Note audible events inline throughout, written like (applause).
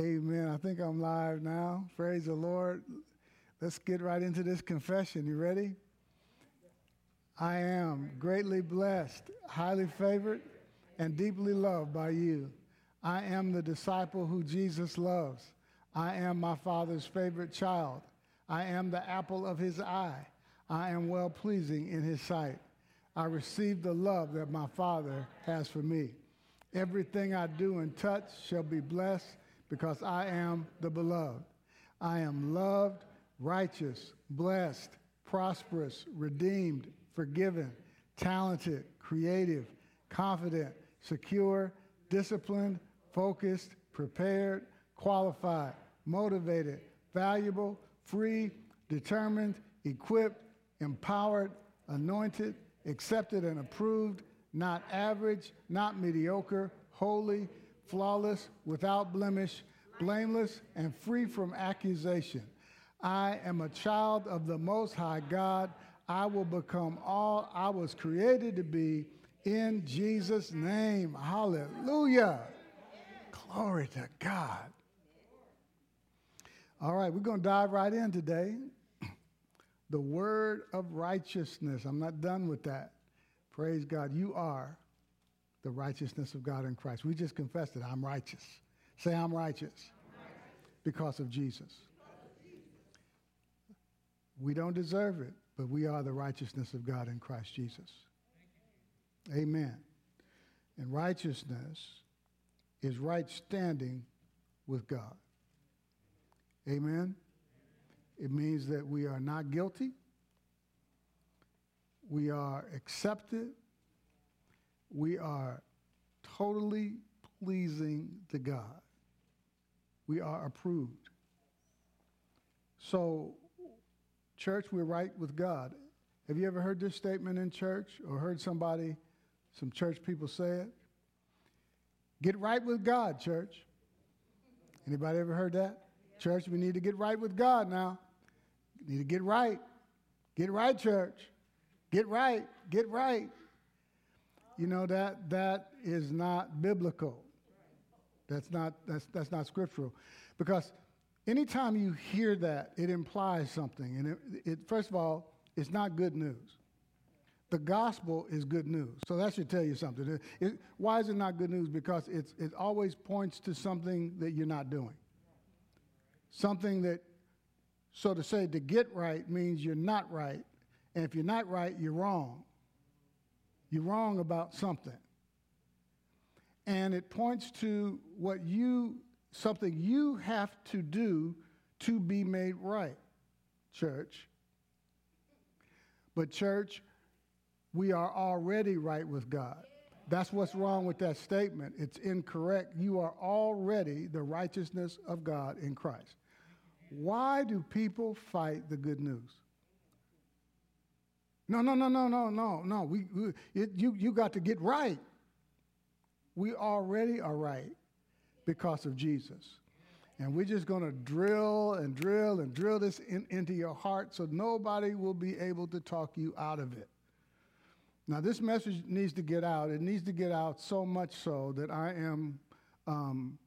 Amen. I think I'm live now. Praise the Lord. Let's get right into this confession. You ready? I am greatly blessed, highly favored, and deeply loved by you. I am the disciple who Jesus loves. I am my Father's favorite child. I am the apple of his eye. I am well pleasing in his sight. I receive the love that my Father has for me. Everything I do and touch shall be blessed because I am the beloved. I am loved, righteous, blessed, prosperous, redeemed, forgiven, talented, creative, confident, secure, disciplined, focused, prepared, qualified, motivated, valuable, free, determined, equipped, empowered, anointed, accepted, and approved, not average, not mediocre, holy, flawless, without blemish, blameless, and free from accusation. I am a child of the Most High God. I will become all I was created to be in Jesus' name. Hallelujah. Glory to God. All right, we're going to dive right in today. The word of righteousness. I'm not done with that. Praise God. You are the righteousness of God in Christ. We just confessed it. I'm righteous. Say, I'm righteous, because of Jesus. We don't deserve it, but we are the righteousness of God in Christ Jesus. Amen. And righteousness is right standing with God. Amen. It means that we are not guilty. We are accepted we are totally pleasing to God. We are approved. So, church, we're right with God. Have you ever heard this statement in church or heard somebody, some church people say it? Get right with God, church. Anybody ever heard that? Church, we need to get right with God now. We need to get right. Get right, church. Get right. Get right. You know that that is not biblical. That's not that's that's not scriptural, because anytime you hear that, it implies something, and it, it first of all, it's not good news. The gospel is good news, so that should tell you something. It, it, why is it not good news? Because it's it always points to something that you're not doing. Something that, so to say, to get right means you're not right, and if you're not right, you're wrong. You're wrong about something. And it points to what you, something you have to do to be made right, church. But, church, we are already right with God. That's what's wrong with that statement. It's incorrect. You are already the righteousness of God in Christ. Why do people fight the good news? No, no, no, no, no, no, no. We, we it, you, you got to get right. We already are right because of Jesus. And we're just going to drill and drill and drill this in, into your heart so nobody will be able to talk you out of it. Now, this message needs to get out. It needs to get out so much so that I am um,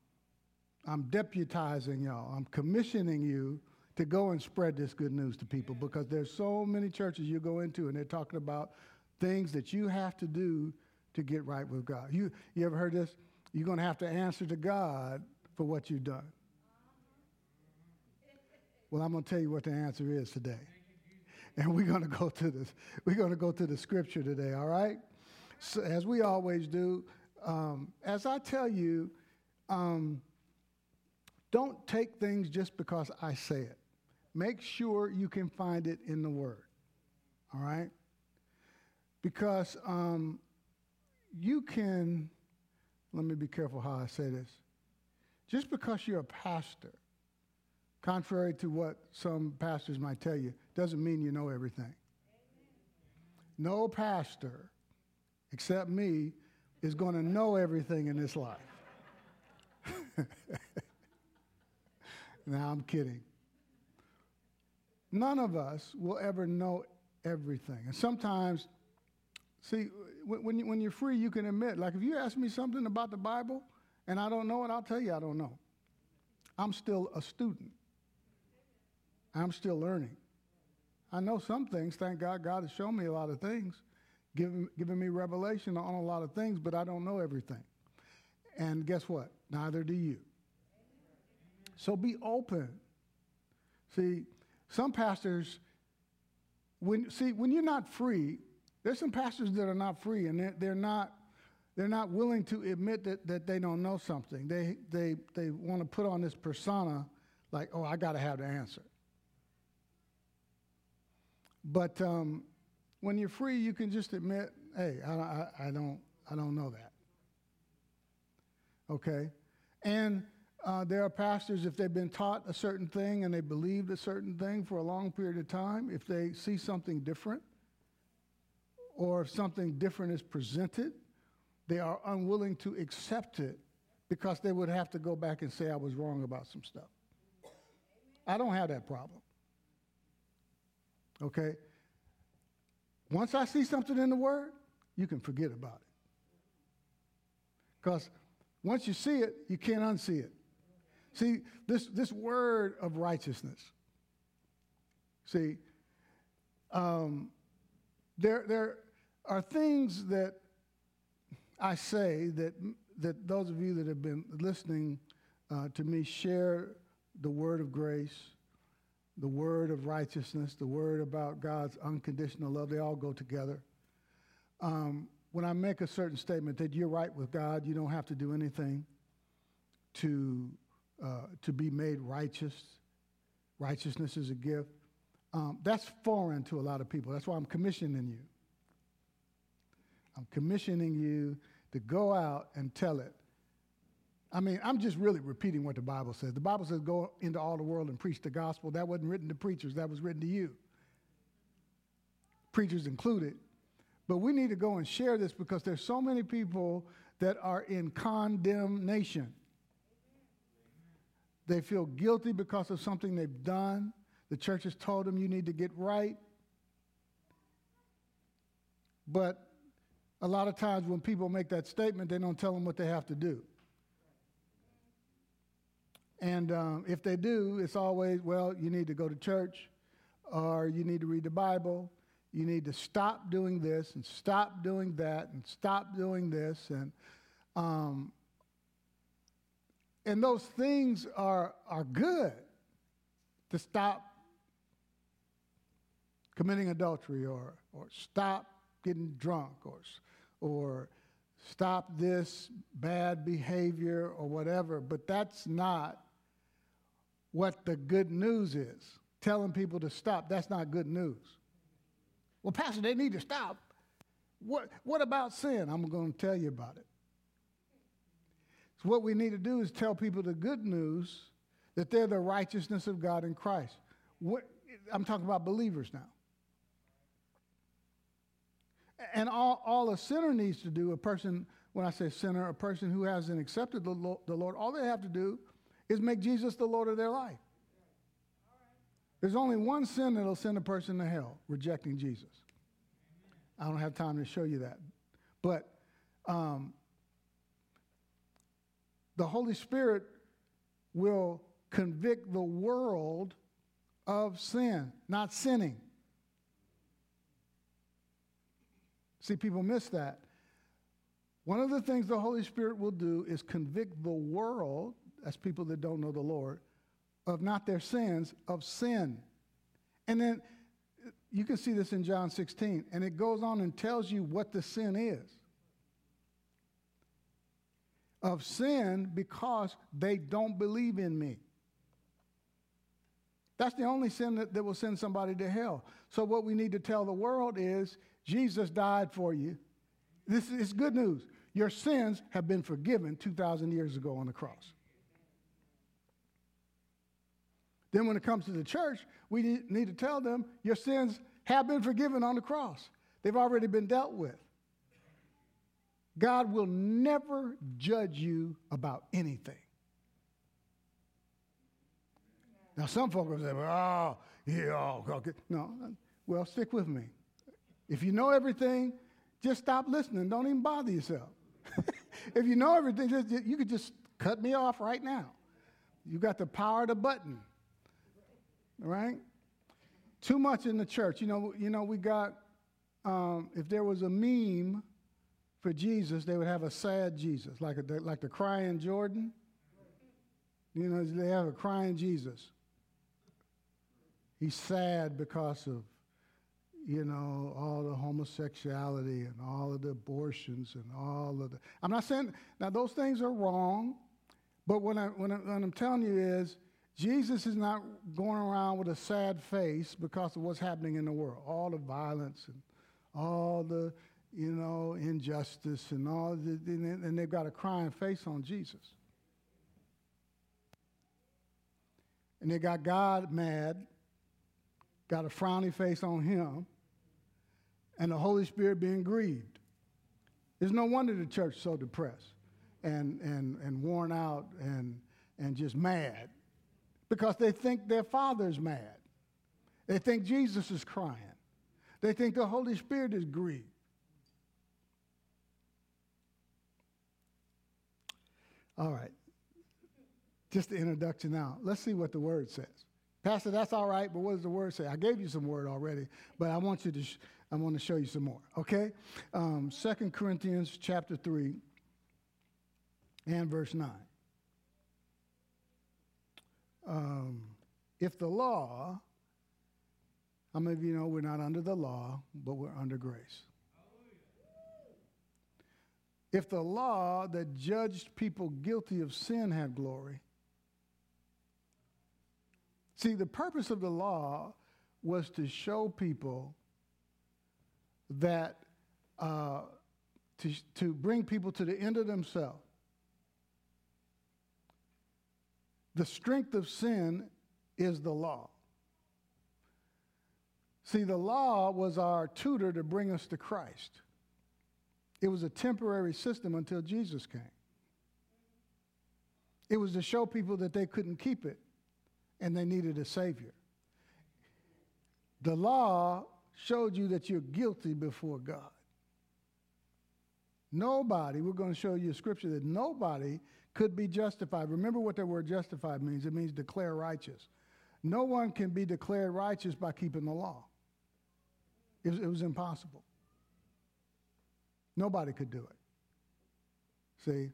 I'm deputizing y'all. I'm commissioning you to go and spread this good news to people because there's so many churches you go into and they're talking about things that you have to do to get right with God. You, you ever heard this? You're going to have to answer to God for what you've done. Well, I'm going to tell you what the answer is today. And we're going to go to this. We're going to go to the scripture today, all right? So, as we always do, um, as I tell you, um, don't take things just because I say it make sure you can find it in the Word. All right? Because um, you can, let me be careful how I say this. Just because you're a pastor, contrary to what some pastors might tell you, doesn't mean you know everything. No pastor, except me, is going to know everything in this life. (laughs) now, I'm kidding none of us will ever know everything. And sometimes, see, when, when you're free, you can admit, like if you ask me something about the Bible and I don't know it, I'll tell you I don't know. I'm still a student. I'm still learning. I know some things. Thank God, God has shown me a lot of things, given, given me revelation on a lot of things, but I don't know everything. And guess what? Neither do you. So be open. See, some pastors, when see when you're not free, there's some pastors that are not free, and they're, they're not they're not willing to admit that, that they don't know something. They they they want to put on this persona, like, oh, I got to have the answer. But um, when you're free, you can just admit, hey, I, I, I don't I don't know that. Okay, and uh, there are pastors, if they've been taught a certain thing and they believed a certain thing for a long period of time, if they see something different or if something different is presented, they are unwilling to accept it because they would have to go back and say, I was wrong about some stuff. I don't have that problem. Okay? Once I see something in the Word, you can forget about it. Because once you see it, you can't unsee it. See, this, this word of righteousness, see, um, there, there are things that I say that, that those of you that have been listening uh, to me share the word of grace, the word of righteousness, the word about God's unconditional love, they all go together. Um, when I make a certain statement that you're right with God, you don't have to do anything to uh, to be made righteous. Righteousness is a gift. Um, that's foreign to a lot of people. That's why I'm commissioning you. I'm commissioning you to go out and tell it. I mean, I'm just really repeating what the Bible says. The Bible says, go into all the world and preach the gospel. That wasn't written to preachers, that was written to you. Preachers included. But we need to go and share this because there's so many people that are in condemnation. They feel guilty because of something they've done. The church has told them you need to get right. But a lot of times when people make that statement, they don't tell them what they have to do. And um, if they do, it's always, well, you need to go to church, or you need to read the Bible, you need to stop doing this, and stop doing that, and stop doing this. And um, and those things are, are good to stop committing adultery or, or stop getting drunk or, or stop this bad behavior or whatever. But that's not what the good news is. Telling people to stop, that's not good news. Well, Pastor, they need to stop. What, what about sin? I'm going to tell you about it. So what we need to do is tell people the good news that they're the righteousness of God in Christ. What, I'm talking about believers now. And all, all a sinner needs to do, a person, when I say sinner, a person who hasn't accepted the Lord, the Lord, all they have to do is make Jesus the Lord of their life. There's only one sin that'll send a person to hell rejecting Jesus. I don't have time to show you that. But um, the Holy Spirit will convict the world of sin, not sinning. See, people miss that. One of the things the Holy Spirit will do is convict the world, as people that don't know the Lord, of not their sins, of sin. And then you can see this in John 16, and it goes on and tells you what the sin is of sin because they don't believe in me. That's the only sin that, that will send somebody to hell. So, what we need to tell the world is Jesus died for you. This is good news. Your sins have been forgiven 2,000 years ago on the cross. Then, when it comes to the church, we need to tell them your sins have been forgiven on the cross, they've already been dealt with. God will never judge you about anything. Now, some folks will say, oh, yeah, okay. No, well, stick with me. If you know everything, just stop listening. Don't even bother yourself. (laughs) if you know everything, just, you could just cut me off right now. You got the power the button. Right? Too much in the church. You know, you know, we got um, if there was a meme for Jesus, they would have a sad Jesus, like a, like the crying Jordan. You know, they have a crying Jesus. He's sad because of, you know, all the homosexuality and all of the abortions and all of the. I'm not saying now those things are wrong, but what, I, what, I, what I'm telling you is Jesus is not going around with a sad face because of what's happening in the world, all the violence and all the, you know, injustice and all, and they've got a crying face on Jesus. And they got God mad, got a frowny face on him, and the Holy Spirit being grieved. There's no wonder the church is so depressed and, and, and worn out and, and just mad because they think their father's mad. They think Jesus is crying. They think the Holy Spirit is grieved. All right. Just the introduction now. Let's see what the word says. Pastor, that's all right, but what does the word say? I gave you some word already, but I want you to, sh- I want to show you some more, okay? Um, 2 Corinthians chapter 3 and verse 9. Um, if the law how many of you know we're not under the law, but we're under grace? If the law that judged people guilty of sin had glory, see, the purpose of the law was to show people that, uh, to, to bring people to the end of themselves. The strength of sin is the law. See, the law was our tutor to bring us to Christ. It was a temporary system until Jesus came. It was to show people that they couldn't keep it and they needed a Savior. The law showed you that you're guilty before God. Nobody, we're going to show you a scripture that nobody could be justified. Remember what the word justified means it means declare righteous. No one can be declared righteous by keeping the law. It was, it was impossible. Nobody could do it. See?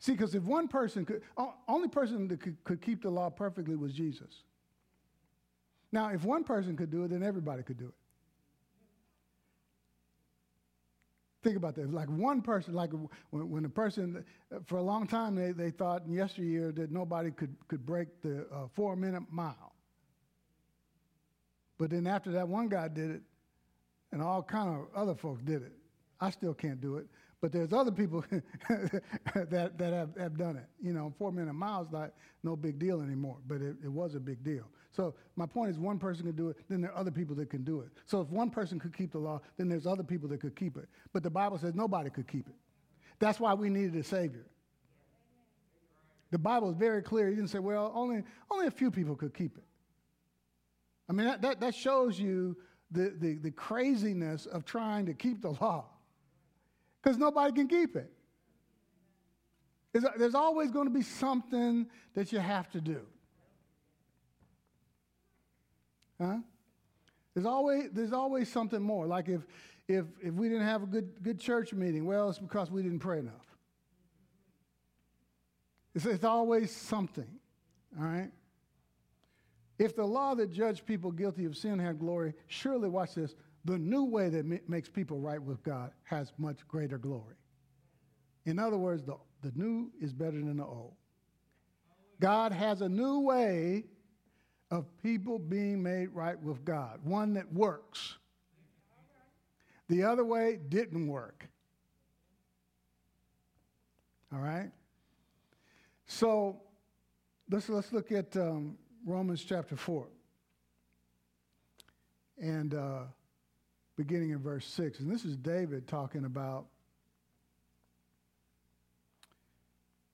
See, because if one person could, only person that could, could keep the law perfectly was Jesus. Now, if one person could do it, then everybody could do it. Think about that. Like one person, like when, when a person, for a long time, they, they thought in yesteryear that nobody could, could break the uh, four minute mile. But then after that one guy did it, and all kind of other folks did it. I still can't do it, but there's other people (laughs) that, that have, have done it. You know, four minute miles like no big deal anymore, but it, it was a big deal. So my point is one person can do it, then there are other people that can do it. So if one person could keep the law, then there's other people that could keep it. But the Bible says nobody could keep it. That's why we needed a Savior. The Bible is very clear. He didn't say, well, only, only a few people could keep it. I mean, that, that, that shows you the, the, the craziness of trying to keep the law because nobody can keep it. There's always going to be something that you have to do. Huh? There's always, there's always something more. Like if, if, if we didn't have a good, good church meeting, well, it's because we didn't pray enough. It's, it's always something, all right? If the law that judged people guilty of sin had glory, surely, watch this, the new way that ma- makes people right with God has much greater glory. In other words, the, the new is better than the old. God has a new way of people being made right with God, one that works. The other way didn't work. All right? So let's, let's look at um, Romans chapter 4. And uh, beginning in verse 6. And this is David talking about.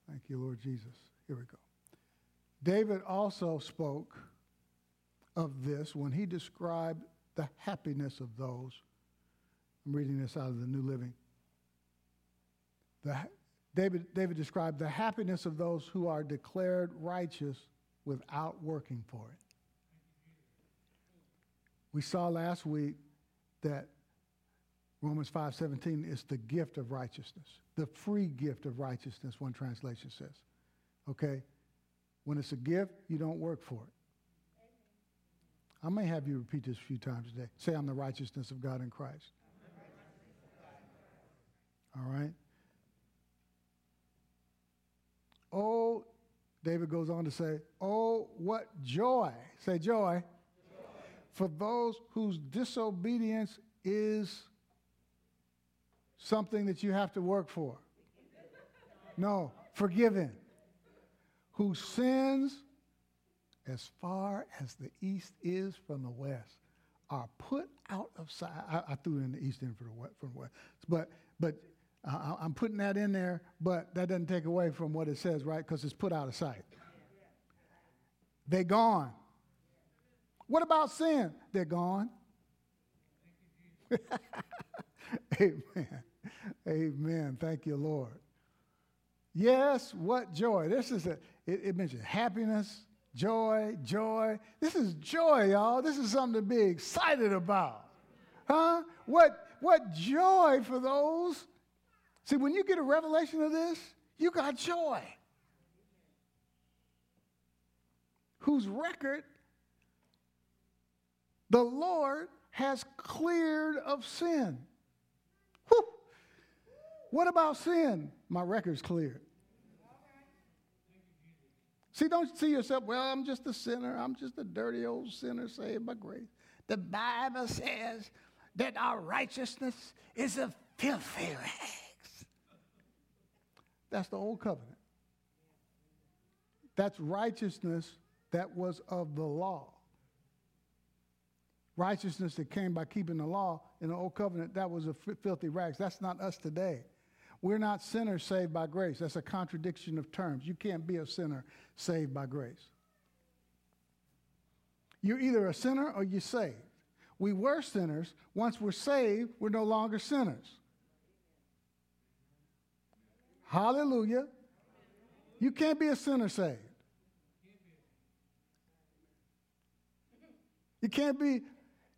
Thank you, Lord Jesus. Here we go. David also spoke of this when he described the happiness of those. I'm reading this out of the New Living. The, David, David described the happiness of those who are declared righteous without working for it. We saw last week that Romans 5:17 is the gift of righteousness, the free gift of righteousness, one translation says. Okay? When it's a gift, you don't work for it. I may have you repeat this a few times today. Say, I'm the righteousness of God in Christ. All right? Oh, David goes on to say, Oh, what joy. Say joy. For those whose disobedience is something that you have to work for. No, forgiven. Whose sins, as far as the east is from the west, are put out of sight. I, I threw in the east in for the west, from the west. But, but uh, I'm putting that in there, but that doesn't take away from what it says, right? Because it's put out of sight. They're gone. What about sin? They're gone. (laughs) Amen. Amen. Thank you, Lord. Yes, what joy. This is a, it, it mentions happiness, joy, joy. This is joy, y'all. This is something to be excited about. Huh? What, what joy for those. See, when you get a revelation of this, you got joy. Whose record the Lord has cleared of sin. Whew. What about sin? My record's cleared. See, don't see yourself, well, I'm just a sinner. I'm just a dirty old sinner saved by grace. The Bible says that our righteousness is a filthy rags. That's the old covenant. That's righteousness that was of the law righteousness that came by keeping the law in the old covenant, that was a f- filthy rags. That's not us today. We're not sinners saved by grace. That's a contradiction of terms. You can't be a sinner saved by grace. You're either a sinner or you're saved. We were sinners. Once we're saved, we're no longer sinners. Hallelujah. You can't be a sinner saved. You can't be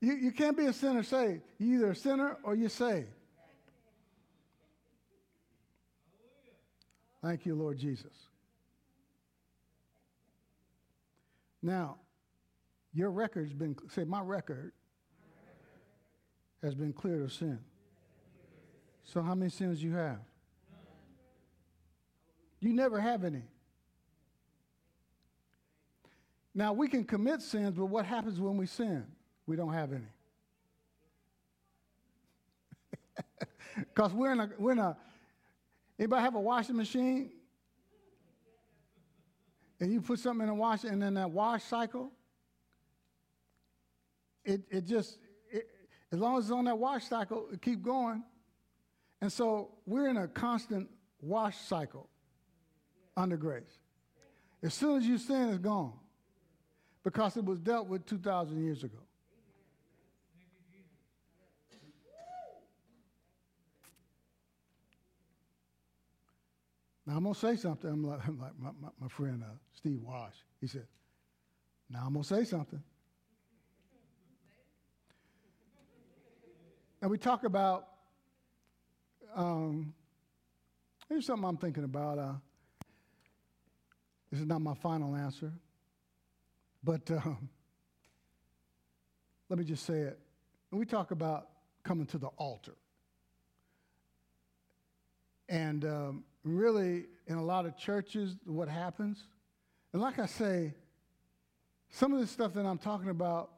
you, you can't be a sinner saved. You're either a sinner or you're saved. Thank you, Lord Jesus. Now, your record's been, say, my record has been cleared of sin. So, how many sins you have? You never have any. Now, we can commit sins, but what happens when we sin? We don't have any. (laughs) Because we're in a, we're in a, anybody have a washing machine? And you put something in a wash, and then that wash cycle, it, it just, it, as long as it's on that wash cycle, it keep going. And so we're in a constant wash cycle under grace. As soon as you sin, it's gone because it was dealt with 2,000 years ago. Now I'm to say something. I'm like, (laughs) I'm like my, my, my, friend uh, Steve Wash. He said, Now I'm to say something. And we talk about, um, here's something I'm thinking about. Uh, this is not my final answer, but (laughs) um, let me just say it. We talk about coming to the altar, and um, really, in a lot of churches, what happens, and like I say, some of the stuff that I'm talking about,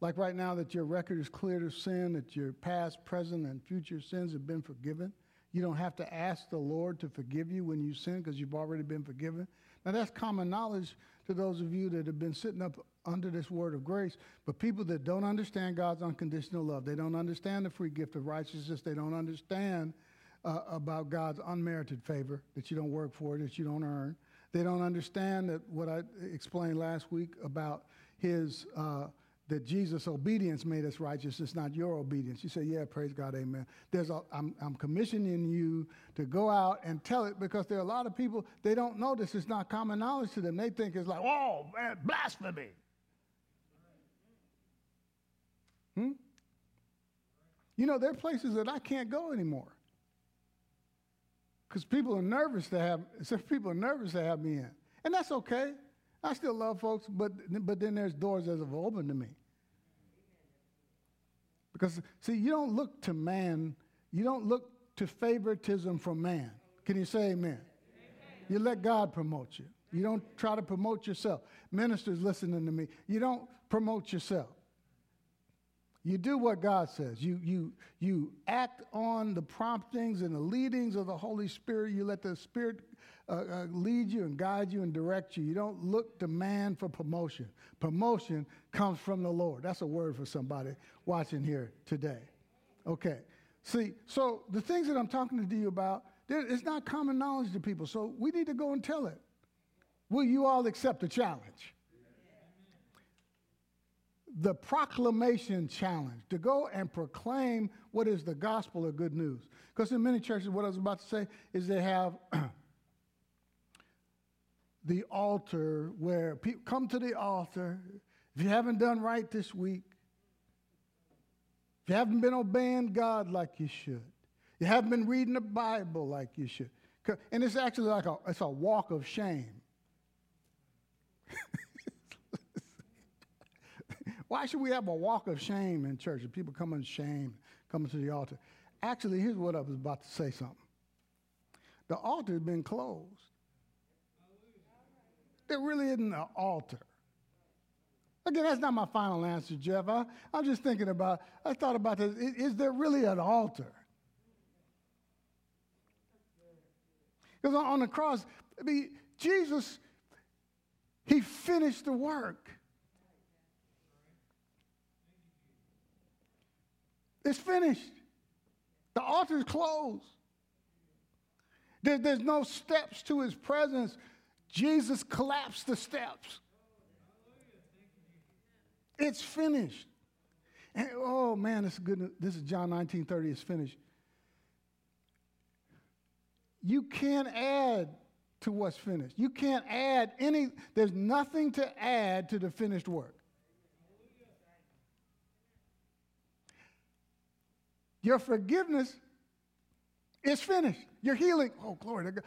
like right now, that your record is cleared of sin, that your past, present, and future sins have been forgiven. You don't have to ask the Lord to forgive you when you sin because you've already been forgiven. Now, that's common knowledge to those of you that have been sitting up under this word of grace. But people that don't understand God's unconditional love, they don't understand the free gift of righteousness, they don't understand uh, about God's unmerited favor that you don't work for, that you don't earn. They don't understand that what I explained last week about his uh, that Jesus' obedience made us righteous. It's not your obedience. You say, yeah, praise God, amen. There's a, I'm, I'm commissioning you to go out and tell it because there are a lot of people, they don't know this. It's not common knowledge to them. They think it's like, oh, man, blasphemy. Hmm? You know, there are places that I can't go anymore because people are nervous to have, some people are nervous to have me in. And that's okay. I still love folks, but, but then there's doors that have opened to me. Because, see, you don't look to man, you don't look to favoritism from man. Can you say amen? amen? You let God promote you. You don't try to promote yourself. Ministers listening to me, you don't promote yourself. You do what God says. You, you, you act on the promptings and the leadings of the Holy Spirit. You let the Spirit uh, uh, lead you and guide you and direct you. You don't look to man for promotion. Promotion comes from the Lord. That's a word for somebody watching here today. Okay. See, so the things that I'm talking to you about, it's not common knowledge to people. So we need to go and tell it. Will you all accept the challenge? The proclamation challenge to go and proclaim what is the gospel of good news. Because in many churches, what I was about to say is they have (clears throat) the altar where people come to the altar. If you haven't done right this week, if you haven't been obeying God like you should, you haven't been reading the Bible like you should, and it's actually like a, it's a walk of shame. (laughs) Why should we have a walk of shame in church? And people come in shame, coming to the altar. Actually, here's what I was about to say something. The altar has been closed. There really isn't an altar. Again, that's not my final answer, Jeff. I, I'm just thinking about, I thought about this. Is, is there really an altar? Because on, on the cross, I mean, Jesus, he finished the work. It's finished. The altar is closed. There, there's no steps to his presence. Jesus collapsed the steps. It's finished. And, oh man, this is good. This is John 19 30. It's finished. You can't add to what's finished. You can't add any, there's nothing to add to the finished work. Your forgiveness is finished. Your healing, oh, glory to God.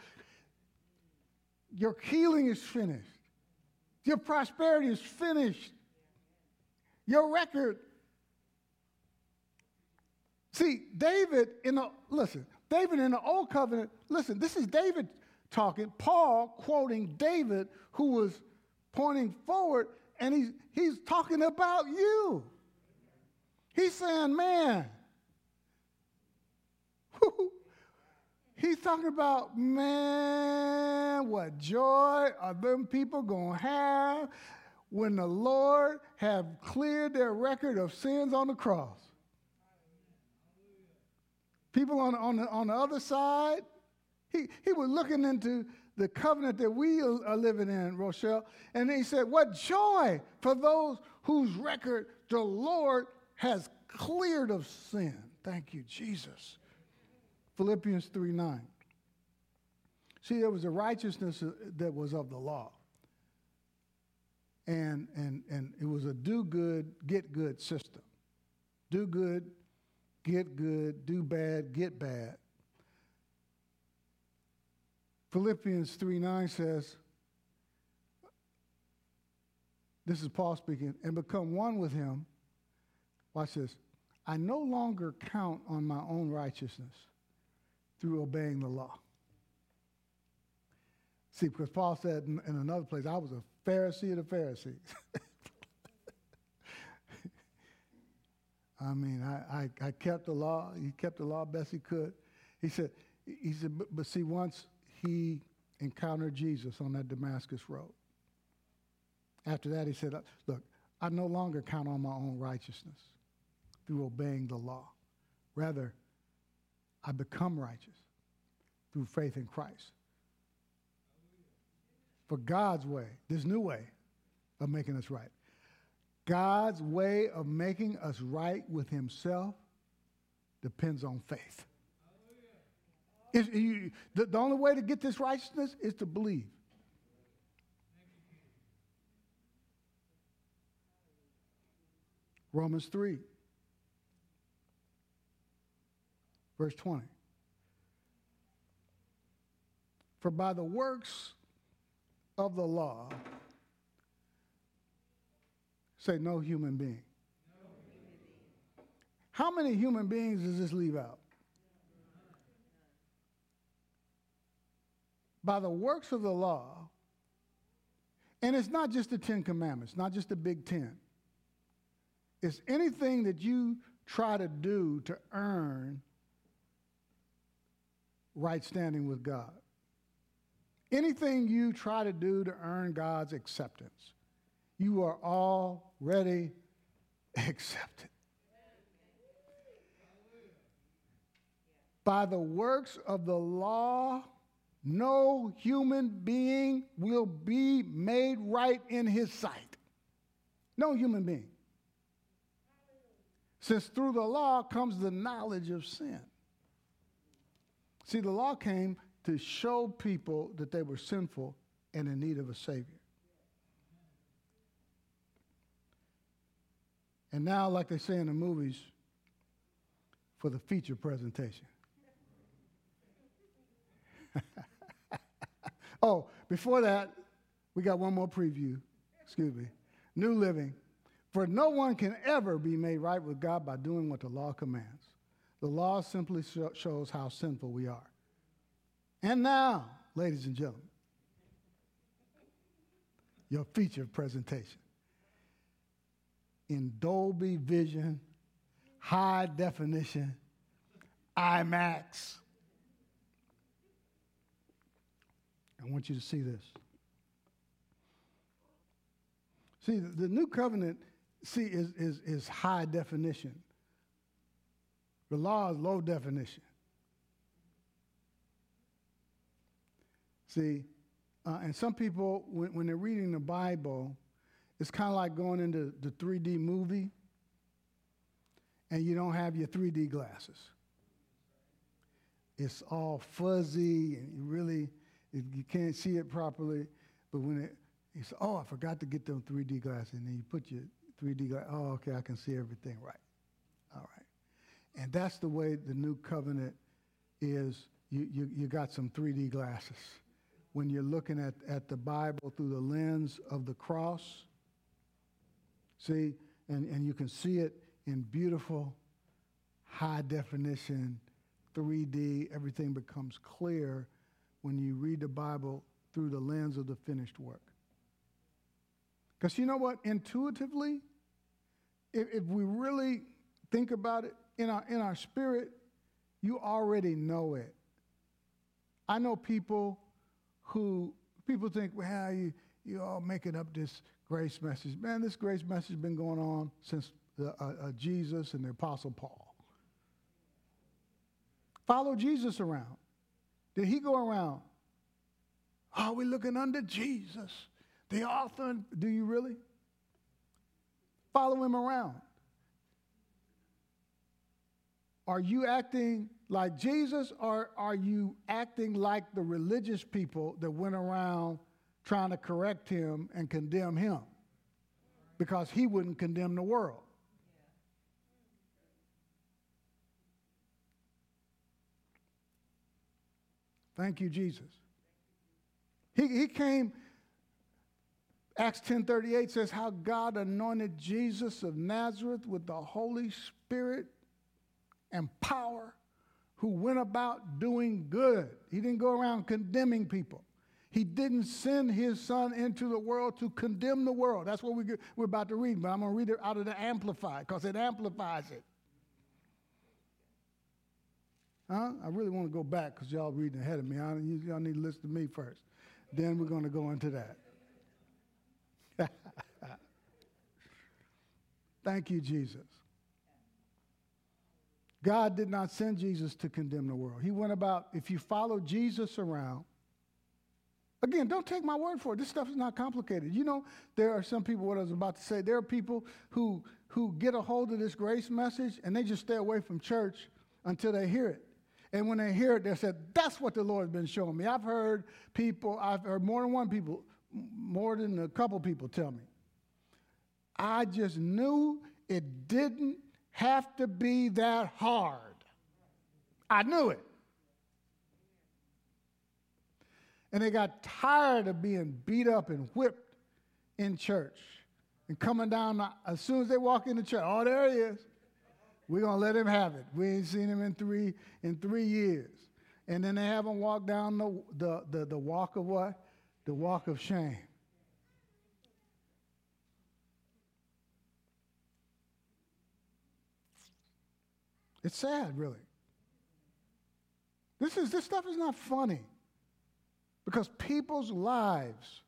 Your healing is finished. Your prosperity is finished. Your record. See, David in the, listen, David in the old covenant, listen, this is David talking, Paul quoting David, who was pointing forward, and he's, he's talking about you. He's saying, man, (laughs) He's talking about, man, what joy are them people going to have when the Lord have cleared their record of sins on the cross. People on, on, the, on the other side, he, he was looking into the covenant that we are living in, Rochelle, and he said, What joy for those whose record the Lord has cleared of sin. Thank you, Jesus. Philippians 3 9. See, there was a righteousness uh, that was of the law. And, and, and it was a do good, get good system. Do good, get good, do bad, get bad. Philippians 3 9 says, this is Paul speaking, and become one with him. Watch this. I no longer count on my own righteousness through obeying the law. See, because Paul said in, in another place, I was a Pharisee of the Pharisees. (laughs) I mean, I, I, I, kept the law. He kept the law best he could. He said, he said, but, but see, once he encountered Jesus on that Damascus road, after that, he said, look, I no longer count on my own righteousness through obeying the law. Rather, I become righteous through faith in Christ. For God's way, this new way of making us right. God's way of making us right with himself depends on faith. You, the, the only way to get this righteousness is to believe. Romans 3, verse 20. For by the works of the law, say no human being. How many human beings does this leave out? By the works of the law, and it's not just the Ten Commandments, not just the Big Ten. It's anything that you try to do to earn right standing with God. Anything you try to do to earn God's acceptance, you are already (laughs) accepted. By the works of the law, no human being will be made right in his sight. No human being. Since through the law comes the knowledge of sin. See, the law came to show people that they were sinful and in need of a Savior. And now, like they say in the movies, for the feature presentation. (laughs) oh, before that, we got one more preview. Excuse me. New Living. For no one can ever be made right with God by doing what the law commands. The law simply shows how sinful we are. And now, ladies and gentlemen, your feature presentation. In Dolby Vision, high definition, IMAX. I want you to see this. See, the, new covenant, see, is, is, is high definition. The law is low definition. See, uh, and some people, when, when they're reading the Bible, it's kind of like going into the 3D movie and you don't have your 3D glasses. It's all fuzzy and you really, you can't see it properly. But when it, you say, oh, I forgot to get them 3D glasses. And then you put your 3D glasses, oh, okay, I can see everything right. And that's the way the new covenant is. You, you, you got some 3D glasses when you're looking at, at the Bible through the lens of the cross. See, and, and you can see it in beautiful, high definition, 3D. Everything becomes clear when you read the Bible through the lens of the finished work. Because you know what? Intuitively, if, if we really think about it in our, in our spirit, you already know it. I know people who people think, well, you, you all making up this grace message. Man, this grace message has been going on since the, uh, uh, Jesus and the Apostle Paul. Follow Jesus around. Did he go around? Are we looking under Jesus? The author, do you really? Follow him around. Are you acting like Jesus or are you acting like the religious people that went around trying to correct him and condemn him? Because he wouldn't condemn the world. Thank you, Jesus. He, he came, Acts 10.38 says, how God anointed Jesus of Nazareth with the Holy Spirit and power who went about doing good. He didn't go around condemning people. He didn't send his son into the world to condemn the world. That's what we we're about to read, but I'm going to read it out of the Amplified because it amplifies it. Huh? I really want to go back because y'all reading ahead of me. I, y'all need to listen to me first. Then we're going to go into that. (laughs) Thank you, Jesus. God did not send Jesus to condemn the world. He went about, if you follow Jesus around, Again, don't take my word for it. This stuff is not complicated. You know, there are some people, what I was about to say, there are people who, who get a hold of this grace message and they just stay away from church until they hear it. And when they hear it, they said, That's what the Lord's been showing me. I've heard people, I've heard more than one people, more than a couple people tell me. I just knew it didn't have to be that hard. I knew it. And they got tired of being beat up and whipped in church and coming down as soon as they walk into church. Oh, there he is. We're gonna let him have it. We ain't seen him in three in three years. And then they have him walk down the, the, the, the walk of what? The walk of shame. It's sad, really. This, is, this stuff is not funny because people's lives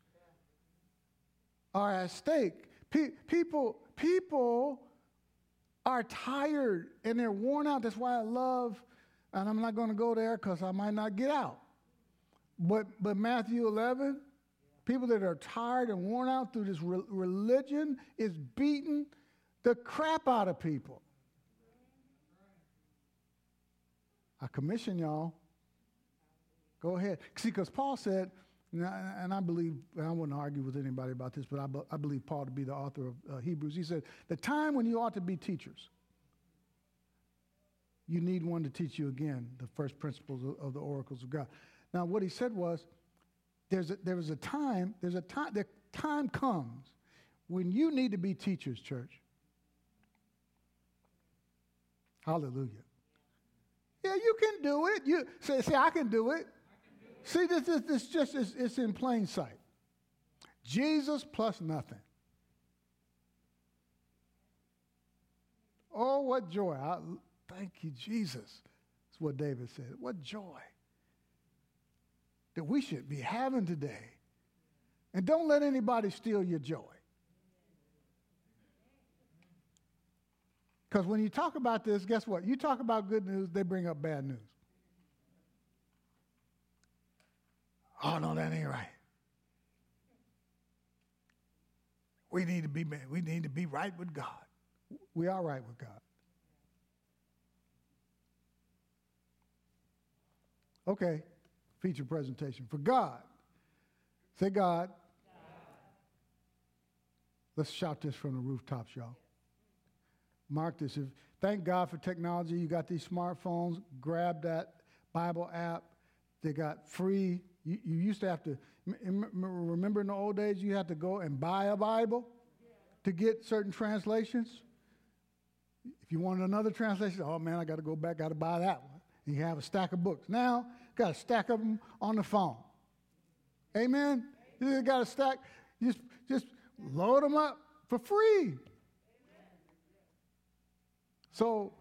are at stake. Pe- people, people are tired and they're worn out. That's why I love, and I'm not going to go there because I might not get out. But, but Matthew 11, people that are tired and worn out through this re- religion is beating the crap out of people. I commission y'all. Go ahead. See, because Paul said, and I believe, I wouldn't argue with anybody about this, but I, I believe Paul to be the author of uh, Hebrews. He said, the time when you ought to be teachers, you need one to teach you again the first principles of, of the oracles of God. Now, what he said was, there's a, a time, there's a time, the time comes when you need to be teachers, church. Hallelujah. Yeah, you can do it. You say, I can do it. See, this, this, this just is it's in plain sight. Jesus plus nothing. Oh, what joy. I, thank you, Jesus. That's what David said. What joy that we should be having today. And don't let anybody steal your joy. Because when you talk about this, guess what? You talk about good news, they bring up bad news. Oh, no, that ain't right. We need to be we need to be right with God. We are right with God. Okay, feature presentation. For God. Say God. God. Let's shout this from the rooftops, y'all. Mark this. If, thank God for technology. You got these smartphones. Grab that Bible app. They got free. You, you used to have to, remember in the old days, you had to go and buy a Bible to get certain translations? If you wanted another translation, oh man, I got to go back, got to buy that one. And you have a stack of books. Now, got a stack of them on the phone. Amen? You got a stack, just, just load them up for free. So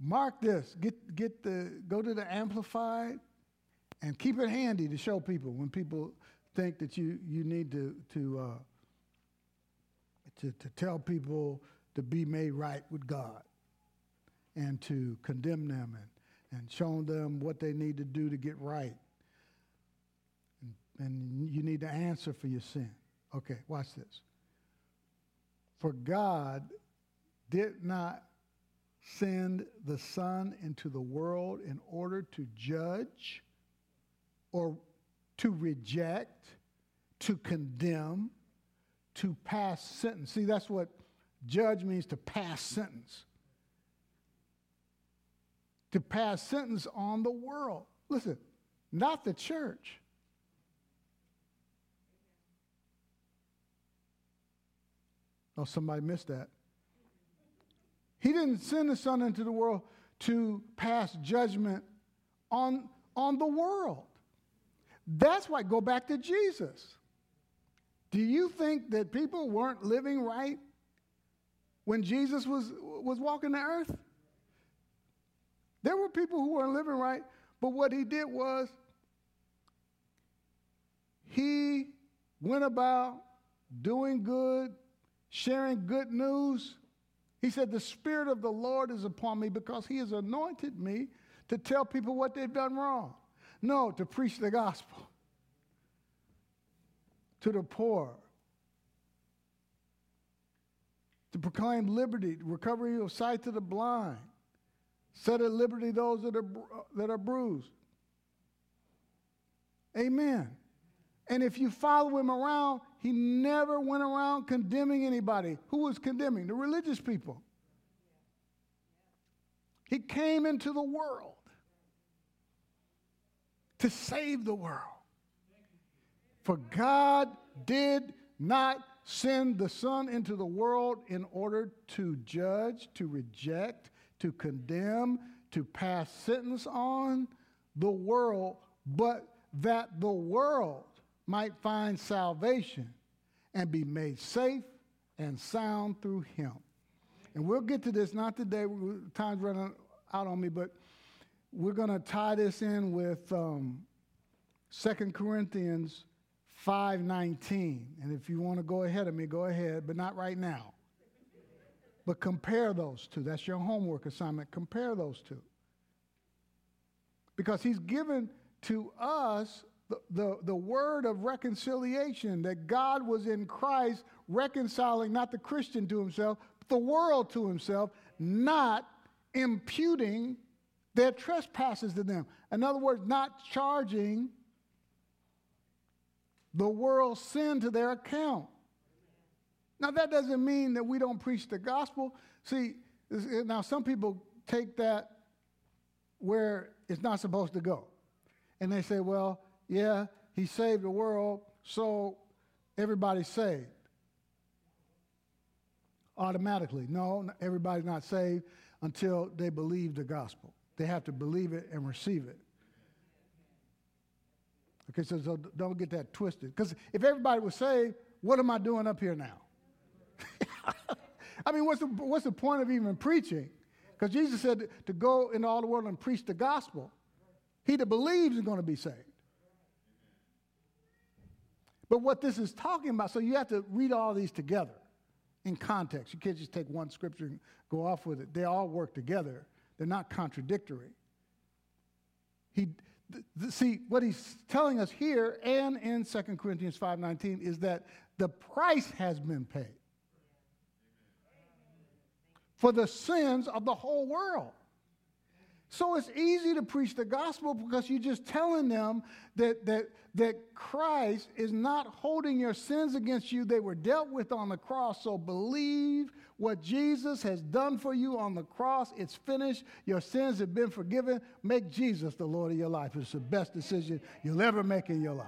mark this. Get, get the, go to the Amplified and keep it handy to show people when people think that you, you need to, to, uh, to, to tell people to be made right with God and to condemn them and, and show them what they need to do to get right. And, and you need to answer for your sin. Okay, watch this. For God did not send the Son into the world in order to judge or to reject, to condemn, to pass sentence. See, that's what judge means to pass sentence. To pass sentence on the world. Listen, not the church. Oh, somebody missed that. He didn't send the Son into the world to pass judgment on, on the world. That's why, go back to Jesus. Do you think that people weren't living right when Jesus was, was walking the earth? There were people who weren't living right, but what he did was he went about doing good, sharing good news, he said, The Spirit of the Lord is upon me because He has anointed me to tell people what they've done wrong. No, to preach the gospel. to the poor, to proclaim liberty, recovery of sight to the blind, set at liberty those that are, that are bruised. Amen. And if you follow him around, he never went around condemning anybody. Who was condemning? The religious people. He came into the world to save the world. For God did not send the Son into the world in order to judge, to reject, to condemn, to pass sentence on the world, but that the world might find salvation and be made safe and sound through him. And we'll get to this, not today, time's running out on me, but we're going to tie this in with um, 2 Corinthians 5.19. And if you want to go ahead of me, go ahead, but not right now. But compare those two. That's your homework assignment. Compare those two. Because he's given to us the, the, the, word of reconciliation that God was in Christ reconciling not the Christian to himself, but the world to himself, not imputing their trespasses to them. In other words, not charging the world's sin to their account. Now, that doesn't mean that we don't preach the gospel. See, eh, now some people take that where it's not supposed to go. And they say, well, yeah, he saved the world, so everybody's saved. Automatically. No, everybody's not saved until they believe the gospel. They have to believe it and receive it. Okay, so, so don't get that twisted. Because if everybody was saved, what am I doing up here now? (laughs) I mean, what's the, what's the point of even preaching? Because Jesus said to go into all the world and preach the gospel. He that believes is going to be saved. But what this is talking about, so you have to read all these together in context. You can't just take one scripture and go off with it. They all work together. They're not contradictory. He, th- th- see, what he's telling us here and in 2 Corinthians 5.19 is that the price has been paid for the sins of the whole world. So it's easy to preach the gospel because you're just telling them that, that, that Christ is not holding your sins against you. They were dealt with on the cross. So believe what Jesus has done for you on the cross. It's finished. Your sins have been forgiven. Make Jesus the Lord of your life. It's the best decision you'll ever make in your life.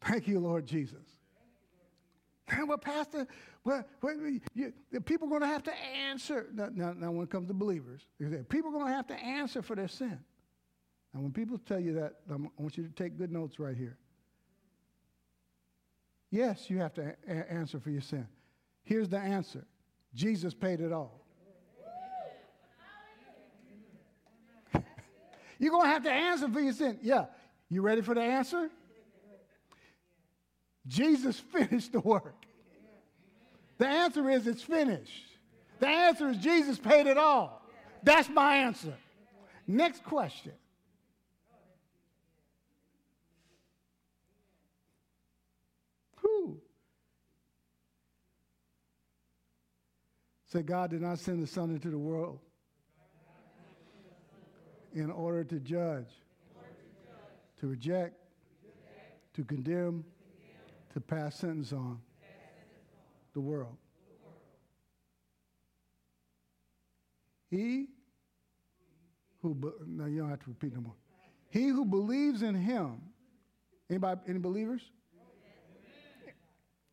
Thank you, Lord Jesus. (laughs) Well, Pastor, well, well you, people are going to have to answer. Now, now, now, when it comes to believers, people are going to have to answer for their sin. And when people tell you that, I want you to take good notes right here. Yes, you have to a- answer for your sin. Here's the answer Jesus paid it all. (laughs) You're going to have to answer for your sin. Yeah. You ready for the answer? Jesus (laughs) finished the work. The answer is it's finished. The answer is Jesus paid it all. That's my answer. Next question. Who? Say, God did not send the Son into the world in order to judge, to reject, to condemn, to pass sentence on the world. He who, now you don't have to repeat no more. He who believes in him, anybody, any believers?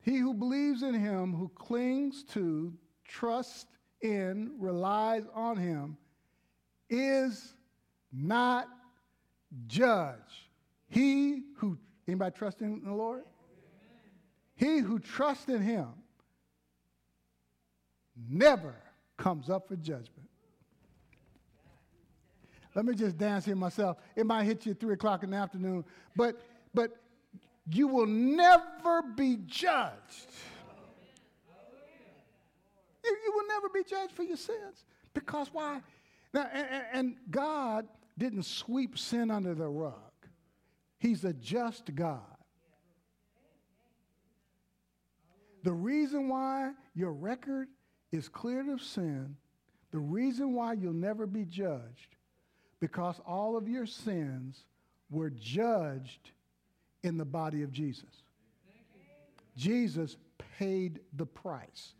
He who believes in him, who clings to, trusts in, relies on him, is not judged. He who, anybody trust in the Lord? He who trusts in him never comes up for judgment. Let me just dance here myself. It might hit you at 3 o'clock in the afternoon, but, but you will never be judged. You, you will never be judged for your sins. Because why? Now, and, and God didn't sweep sin under the rug. He's a just God. The reason why your record is cleared of sin, the reason why you'll never be judged, because all of your sins were judged in the body of Jesus. Jesus paid the price.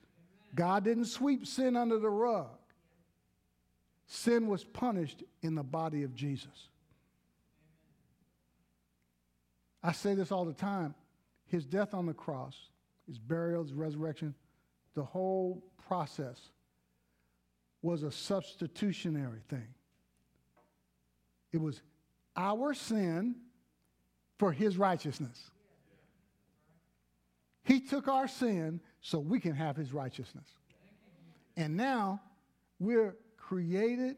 God didn't sweep sin under the rug. Sin was punished in the body of Jesus. I say this all the time. His death on the cross, his burial, his resurrection, the whole process was a substitutionary thing. It was our sin for his righteousness. He took our sin so we can have his righteousness. And now we're created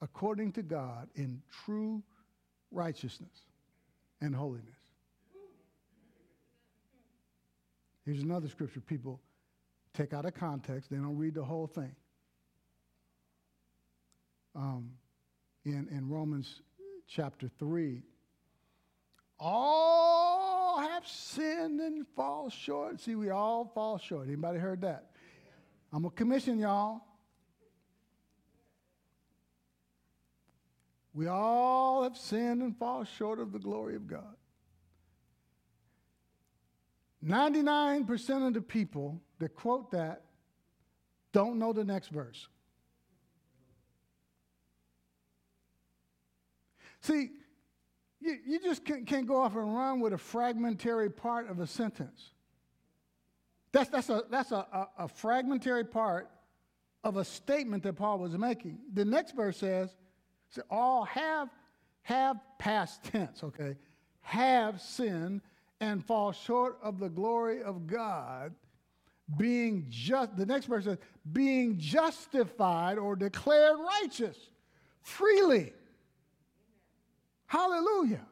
according to God in true righteousness and holiness. Here's another scripture people take out of context, they don't read the whole thing. Um, in, in Romans chapter 3, all have sinned and fall short. See, we all fall short. Anybody heard that? I'm to commission y'all. We all have sinned and fall short of the glory of God. 99% of the people that quote that don't know the next verse. See, you, you just can't, can't go off and run with a fragmentary part of a sentence. That's, that's, a, that's a, a, a fragmentary part of a statement that Paul was making. The next verse says, all have, have past tense, okay, have sinned and fall short of the glory of God, being just, the next verse says, being justified or declared righteous freely Hallelujah.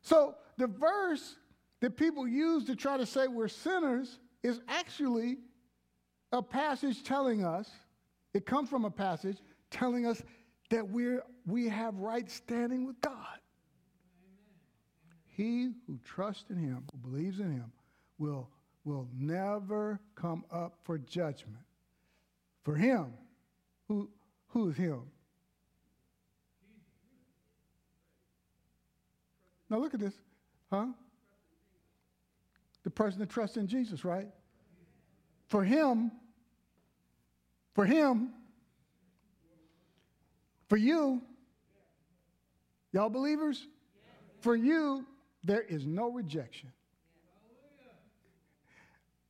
So the verse that people use to try to say we're sinners is actually a passage telling us, it comes from a passage telling us that we're, we have right standing with God. He who trusts in him, who believes in him, will, will never come up for judgment. For him, who, who is him? Now look at this. Huh? The person that trusts in Jesus, right? For him, for him, for you, y'all believers, for you, there is no rejection,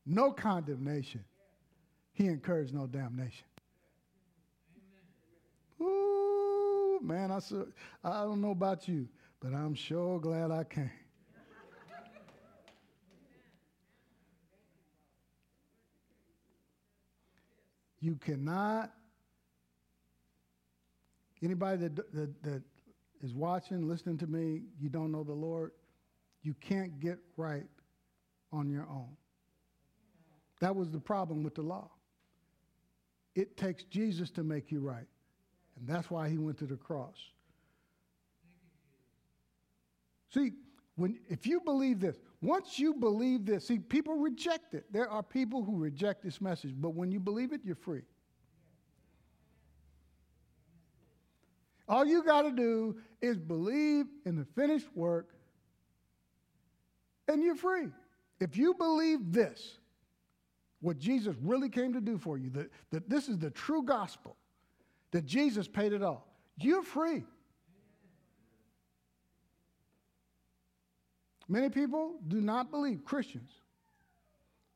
no condemnation. He incurs no damnation. Ooh, man, I, I don't know about you but I'm sure glad I came. You cannot, anybody that, that, that is watching, listening to me, you don't know the Lord, you can't get right on your own. That was the problem with the law. It takes Jesus to make you right. And that's why he went to the cross. See, when, if you believe this, once you believe this, see, people reject it. There are people who reject this message, but when you believe it, you're free. All you got to do is believe in the finished work, and you're free. If you believe this, what Jesus really came to do for you, that, that this is the true gospel, that Jesus paid it all, you're free. Many people do not believe, Christians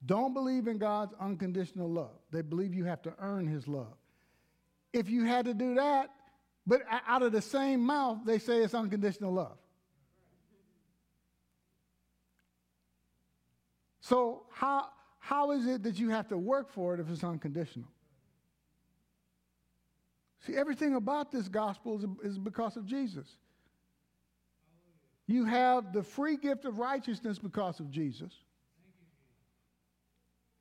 don't believe in God's unconditional love. They believe you have to earn his love. If you had to do that, but out of the same mouth, they say it's unconditional love. So, how, how is it that you have to work for it if it's unconditional? See, everything about this gospel is, is because of Jesus. You have the free gift of righteousness because of Jesus.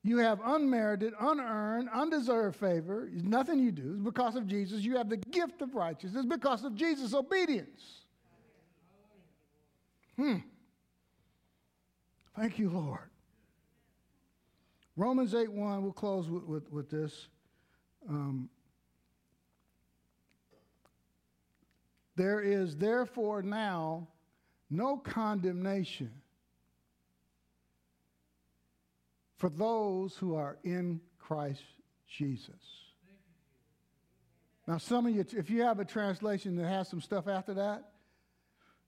You have unmerited, unearned, undeserved favor. It's nothing you do. It's because of Jesus. You have the gift of righteousness because of Jesus' obedience. Hmm. Thank you, Lord. Romans 8 1, we'll close with, with, with this. Um, there is therefore now no condemnation for those who are in Christ Jesus. Now, some of you, if you have a translation that has some stuff after that,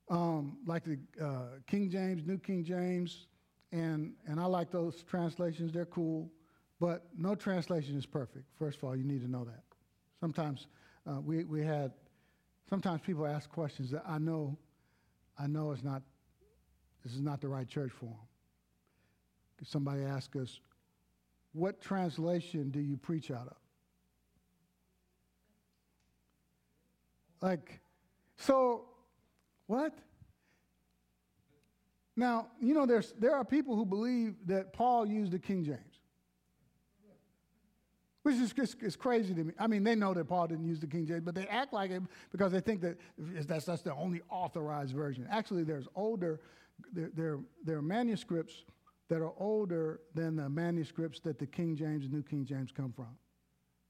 um, like the uh, King James, New King James, and, and I like those translations, they're cool, but no translation is perfect. First of all, you need to know that. Sometimes uh, we, we had, sometimes people ask questions that I know, I know it's not, this is not the right church for them. Somebody asked us, what translation do you preach out of? Like, so, what? Now, you know, there's, there are people who believe that Paul used the King James, which is, is, is, crazy to me. I mean, they know that Paul didn't use the King James, but they act like it because they think that that's, that's the only authorized version. Actually, there's older, there, there, there are manuscripts that are older than the manuscripts that the King James and New King James come from.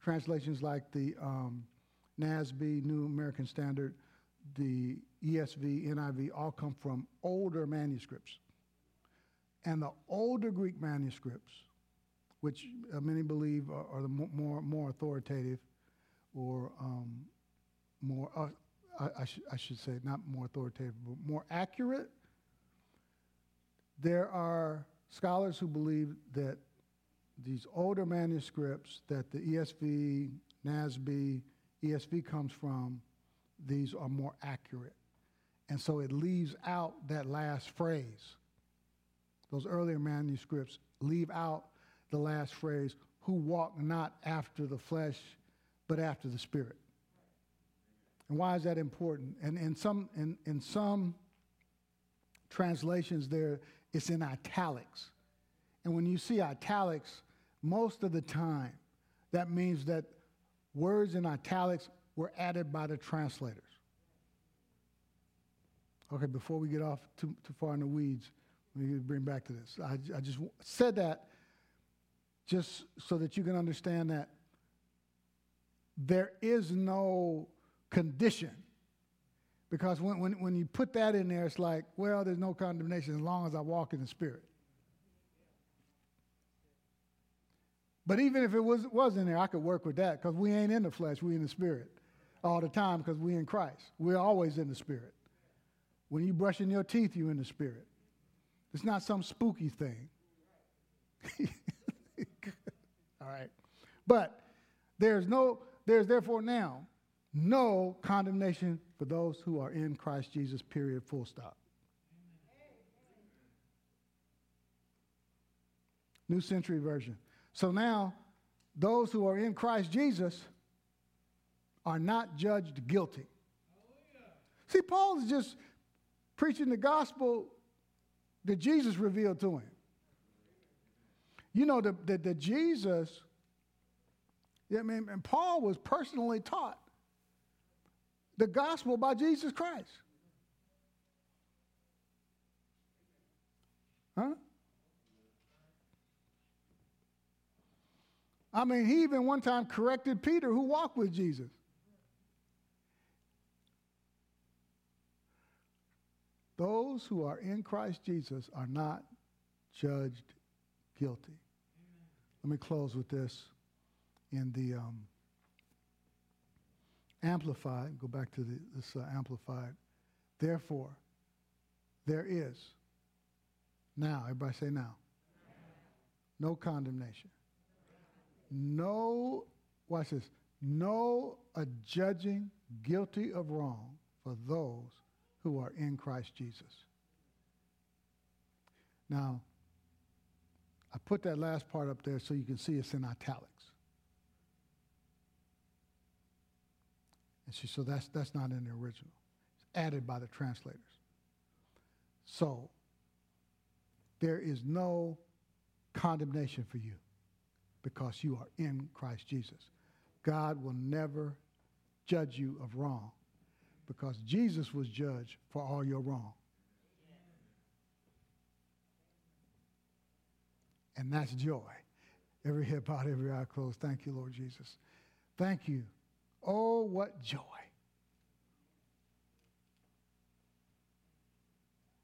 Translations like the um, NASB, New American Standard, the ESV, NIV, all come from older manuscripts. And the older Greek manuscripts, which uh, many believe are, are, the more, more authoritative or um, more, uh, I, I, sh- I should say, not more authoritative, but more accurate, there are scholars who believe that these older manuscripts that the ESV, NASB, ESV comes from, these are more accurate. And so it leaves out that last phrase. Those earlier manuscripts leave out the last phrase, who walk not after the flesh, but after the spirit. And why is that important? And in some, in, in some translations there, it's in italics. And when you see italics, most of the time, that means that words in italics were added by the translators. Okay, before we get off too, too far in the weeds, let me bring back to this. I, I just said that just so that you can understand that there is no condition. Because when, when, when you put that in there, it's like, well, there's no condemnation as long as I walk in the Spirit. But even if it was, was in there, I could work with that because we ain't in the flesh, we in the spirit all the time because we're in Christ. We're always in the spirit. When you brushing your teeth, you're in the spirit. It's not some spooky thing. (laughs) all right. But there's no, there's therefore now no condemnation for those who are in Christ Jesus, period, full stop. New Century Version. So now, those who are in Christ Jesus are not judged guilty. See, Paul is just preaching the gospel that Jesus revealed to him. You know, that the, the Jesus, I mean, and Paul was personally taught the gospel by Jesus Christ. Huh? I mean, he even one time corrected Peter, who walked with Jesus. Those who are in Christ Jesus are not judged guilty. Let me close with this in the um, Amplified. Go back to the, this uh, Amplified. Therefore, there is now, everybody say now, no condemnation no, watch this, no adjudging guilty of wrong for those who are in Christ Jesus. Now, I put that last part up there so you can see it's in italics. And she, so that's, that's not in the original. It's added by the translators. So, there is no condemnation for you because you are in Christ Jesus. God will never judge you of wrong because Jesus was judged for all your wrong. And that's joy. Every head bowed, every eye closed. Thank you, Lord Jesus. Thank you. Oh, what joy.